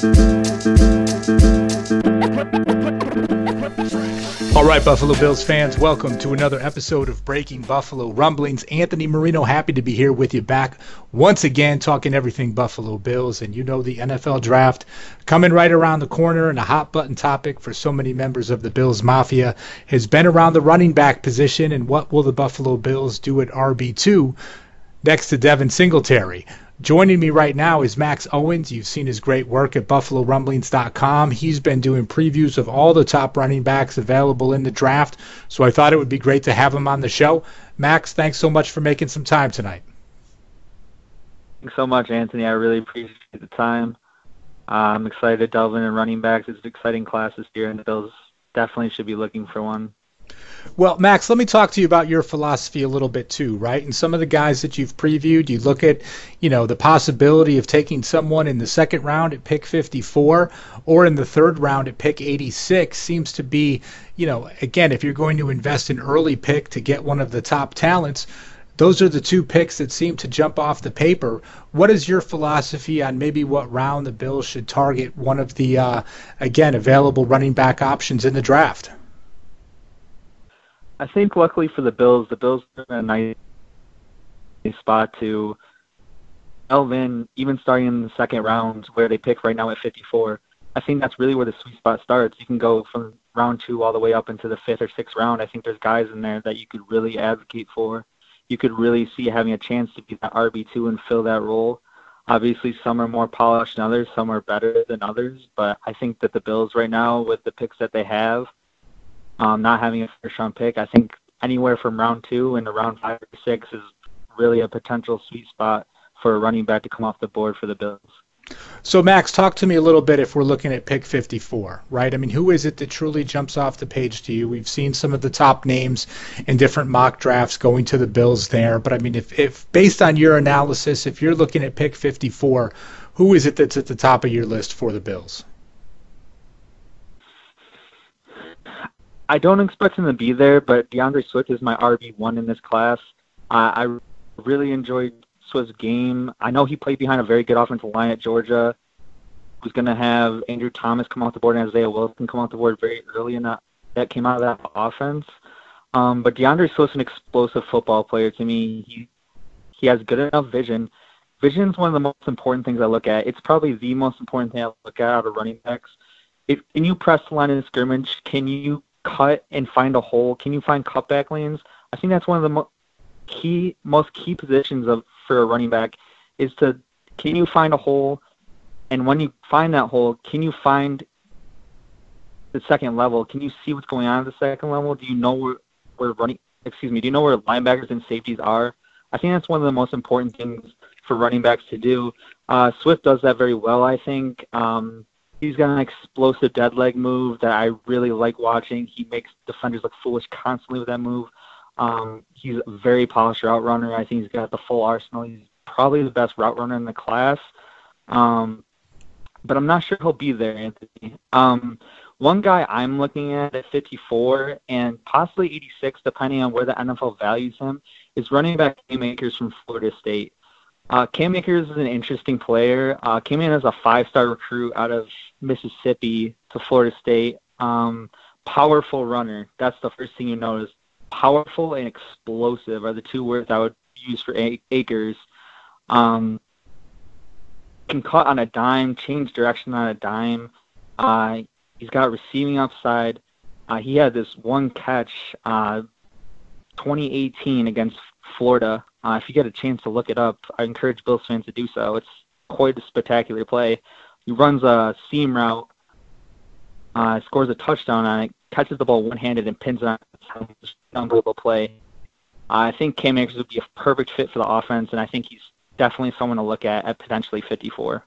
All right, Buffalo Bills fans, welcome to another episode of Breaking Buffalo Rumblings. Anthony Marino, happy to be here with you back once again, talking everything Buffalo Bills. And you know the NFL draft coming right around the corner, and a hot button topic for so many members of the Bills Mafia has been around the running back position and what will the Buffalo Bills do at RB2 next to Devin Singletary. Joining me right now is Max Owens. You've seen his great work at BuffaloRumblings.com. He's been doing previews of all the top running backs available in the draft, so I thought it would be great to have him on the show. Max, thanks so much for making some time tonight. Thanks so much, Anthony. I really appreciate the time. I'm excited to delve into running backs. It's an exciting class this year, and the Bills definitely should be looking for one. Well, Max, let me talk to you about your philosophy a little bit too, right? And some of the guys that you've previewed, you look at, you know, the possibility of taking someone in the second round at pick 54 or in the third round at pick 86 seems to be, you know, again, if you're going to invest an early pick to get one of the top talents, those are the two picks that seem to jump off the paper. What is your philosophy on maybe what round the Bills should target one of the, uh, again, available running back options in the draft? I think luckily for the Bills, the Bills are in a nice spot to delve in, even starting in the second round where they pick right now at 54. I think that's really where the sweet spot starts. You can go from round two all the way up into the fifth or sixth round. I think there's guys in there that you could really advocate for. You could really see having a chance to be that RB2 and fill that role. Obviously, some are more polished than others, some are better than others, but I think that the Bills right now, with the picks that they have, um, not having a first round pick. I think anywhere from round two into round five or six is really a potential sweet spot for a running back to come off the board for the Bills. So, Max, talk to me a little bit if we're looking at pick 54, right? I mean, who is it that truly jumps off the page to you? We've seen some of the top names in different mock drafts going to the Bills there, but I mean, if, if based on your analysis, if you're looking at pick 54, who is it that's at the top of your list for the Bills? I don't expect him to be there, but D'Andre Swift is my RB one in this class. I really enjoyed Swift's game. I know he played behind a very good offensive line at Georgia. Was going to have Andrew Thomas come off the board and Isaiah Wilson come off the board very early in that that came out of that offense. Um, but D'Andre Swift's an explosive football player to me. He he has good enough vision. Vision is one of the most important things I look at. It's probably the most important thing I look at out of running backs. If can you press the line in scrimmage? Can you cut and find a hole? Can you find cutback lanes? I think that's one of the mo- key, most key positions of for a running back is to can you find a hole, and when you find that hole, can you find the second level? Can you see what's going on at the second level? Do you know where where running? Excuse me. Do you know where linebackers and safeties are? I think that's one of the most important things for running backs to do. Uh, Swift does that very well. I think. Um, He's got an explosive dead leg move that I really like watching. He makes defenders look foolish constantly with that move. Um, he's a very polished route runner. I think he's got the full arsenal. He's probably the best route runner in the class. Um, but I'm not sure he'll be there, Anthony. Um, one guy I'm looking at at 54 and possibly 86, depending on where the NFL values him, is running back Cam from Florida State. Uh, Cam Akers is an interesting player. Uh, came in as a five-star recruit out of Mississippi to Florida State. Um, powerful runner. That's the first thing you notice. Powerful and explosive are the two words I would use for Akers. Um, can cut on a dime, change direction on a dime. Uh, he's got receiving upside. Uh, he had this one catch, uh, 2018 against Florida. Uh, if you get a chance to look it up, I encourage Bills fans to do so. It's quite a spectacular play. He runs a seam route, uh, scores a touchdown on it, catches the ball one-handed and pins it on. It's an unbelievable play. I think Cam Akers would be a perfect fit for the offense, and I think he's definitely someone to look at at potentially 54.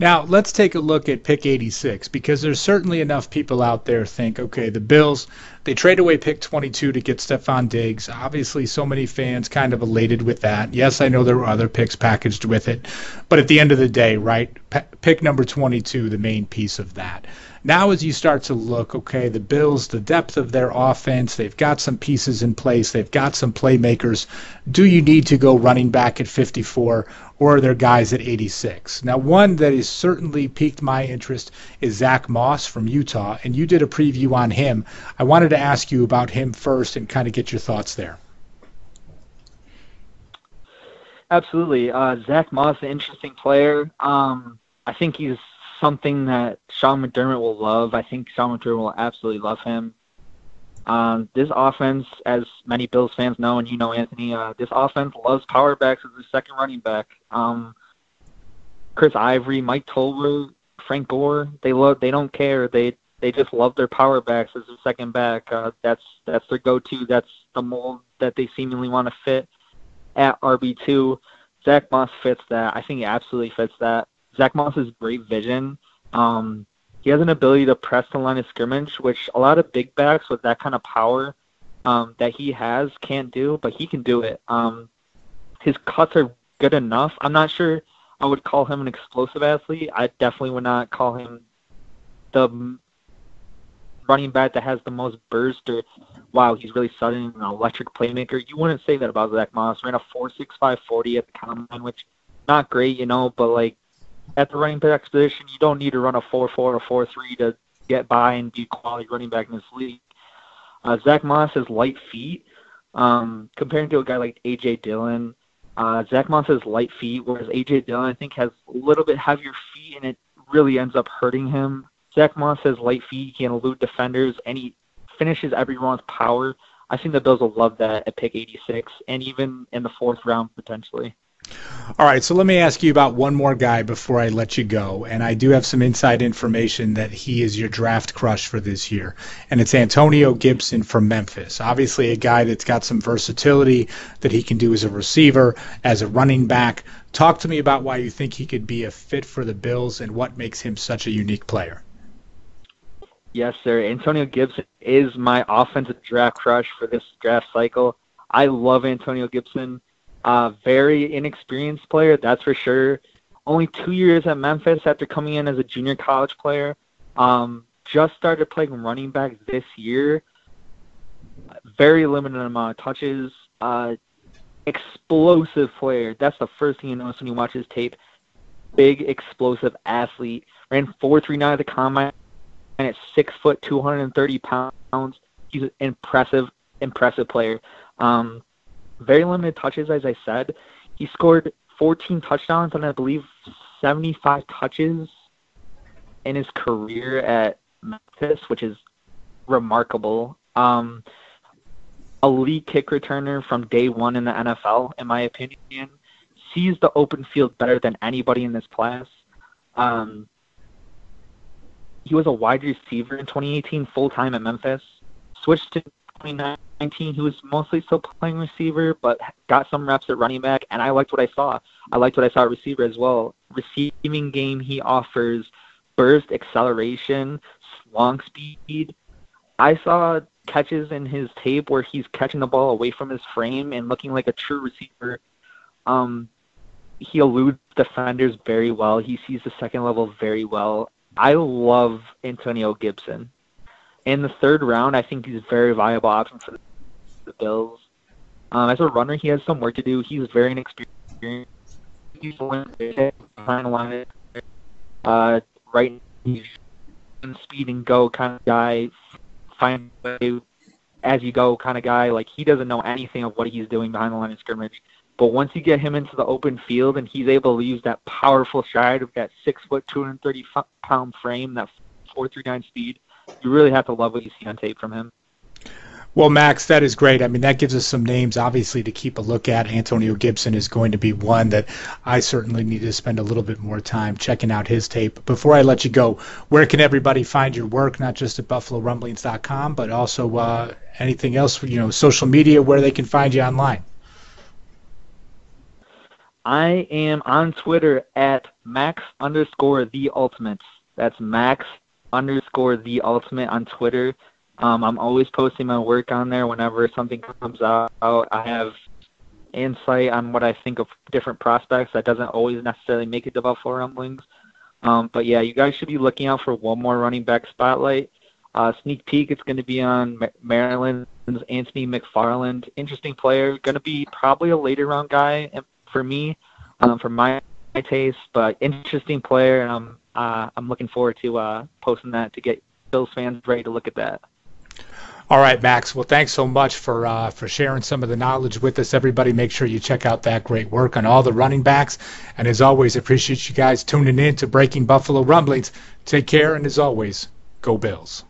Now, let's take a look at pick 86 because there's certainly enough people out there think, okay, the Bills, they trade away pick 22 to get Stefon Diggs. Obviously, so many fans kind of elated with that. Yes, I know there were other picks packaged with it, but at the end of the day, right, pick number 22, the main piece of that. Now, as you start to look, okay, the Bills, the depth of their offense, they've got some pieces in place, they've got some playmakers. Do you need to go running back at 54, or are there guys at 86? Now, one that has certainly piqued my interest is Zach Moss from Utah, and you did a preview on him. I wanted to ask you about him first and kind of get your thoughts there. Absolutely. Uh, Zach Moss, an interesting player. Um, I think he's something that Sean McDermott will love. I think Sean McDermott will absolutely love him. Um, this offense, as many Bills fans know, and you know, Anthony, uh, this offense loves power backs as the second running back. Um, Chris Ivory, Mike Tolbert, Frank Gore, they love. They don't care. They they just love their power backs as a second back. Uh, that's that's their go-to. That's the mold that they seemingly want to fit at RB2. Zach Moss fits that. I think he absolutely fits that. Zach Moss has great vision. Um, he has an ability to press the line of scrimmage, which a lot of big backs with that kind of power um, that he has can't do, but he can do it. Um, his cuts are good enough. I'm not sure I would call him an explosive athlete. I definitely would not call him the running back that has the most burst or wow, he's really sudden an electric playmaker. You wouldn't say that about Zach Moss. Ran a four six five forty at the combine, which not great, you know, but like at the running back position, you don't need to run a four four or four three to get by and be quality running back in this league. Uh, Zach Moss has light feet. Um, comparing to a guy like AJ Dillon, uh, Zach Moss has light feet, whereas AJ Dillon I think has a little bit heavier feet, and it really ends up hurting him. Zach Moss has light feet. He can elude defenders, and he finishes every run with power. I think the Bills will love that at pick 86, and even in the fourth round potentially. All right, so let me ask you about one more guy before I let you go. And I do have some inside information that he is your draft crush for this year. And it's Antonio Gibson from Memphis. Obviously, a guy that's got some versatility that he can do as a receiver, as a running back. Talk to me about why you think he could be a fit for the Bills and what makes him such a unique player. Yes, sir. Antonio Gibson is my offensive draft crush for this draft cycle. I love Antonio Gibson. Uh, very inexperienced player, that's for sure. Only two years at Memphis after coming in as a junior college player. Um, just started playing running back this year. Very limited amount of touches. Uh, explosive player. That's the first thing you notice when you watch his tape. Big, explosive athlete. Ran 4.39 at the combine and at six foot, 230 pounds. He's an impressive, impressive player. Um, very limited touches, as I said. He scored 14 touchdowns and I believe 75 touches in his career at Memphis, which is remarkable. Um, elite kick returner from day one in the NFL, in my opinion. Sees the open field better than anybody in this class. Um, he was a wide receiver in 2018 full time at Memphis. Switched to 2019. He was mostly still playing receiver, but got some reps at running back, and I liked what I saw. I liked what I saw at receiver as well. Receiving game, he offers burst, acceleration, long speed. I saw catches in his tape where he's catching the ball away from his frame and looking like a true receiver. Um, he eludes defenders very well. He sees the second level very well. I love Antonio Gibson. In the third round, I think he's a very viable option for the Bills. Um, as a runner, he has some work to do. He's very inexperienced. He's behind line, uh, right speed and go kind of guy, find way as you go kind of guy. Like he doesn't know anything of what he's doing behind the line of scrimmage. But once you get him into the open field and he's able to use that powerful stride of that six foot, 230 pound frame, that 439 speed, you really have to love what you see on tape from him. Well, Max, that is great. I mean, that gives us some names, obviously, to keep a look at. Antonio Gibson is going to be one that I certainly need to spend a little bit more time checking out his tape. Before I let you go, where can everybody find your work, not just at BuffaloRumblings.com, but also uh, anything else, you know, social media, where they can find you online? I am on Twitter at max underscore the ultimate. That's max underscore the ultimate on Twitter. Um, I'm always posting my work on there whenever something comes out. I have insight on what I think of different prospects that doesn't always necessarily make it to Buffalo Rumblings. Um, but yeah, you guys should be looking out for one more running back spotlight. Uh, sneak peek, it's going to be on Maryland's Anthony McFarland. Interesting player, going to be probably a later round guy for me, um, from my taste, but interesting player, and I'm uh, I'm looking forward to uh, posting that to get Bills fans ready to look at that. All right, Max. Well, thanks so much for uh, for sharing some of the knowledge with us. Everybody, make sure you check out that great work on all the running backs. And as always, appreciate you guys tuning in to Breaking Buffalo Rumblings. Take care, and as always, go Bills.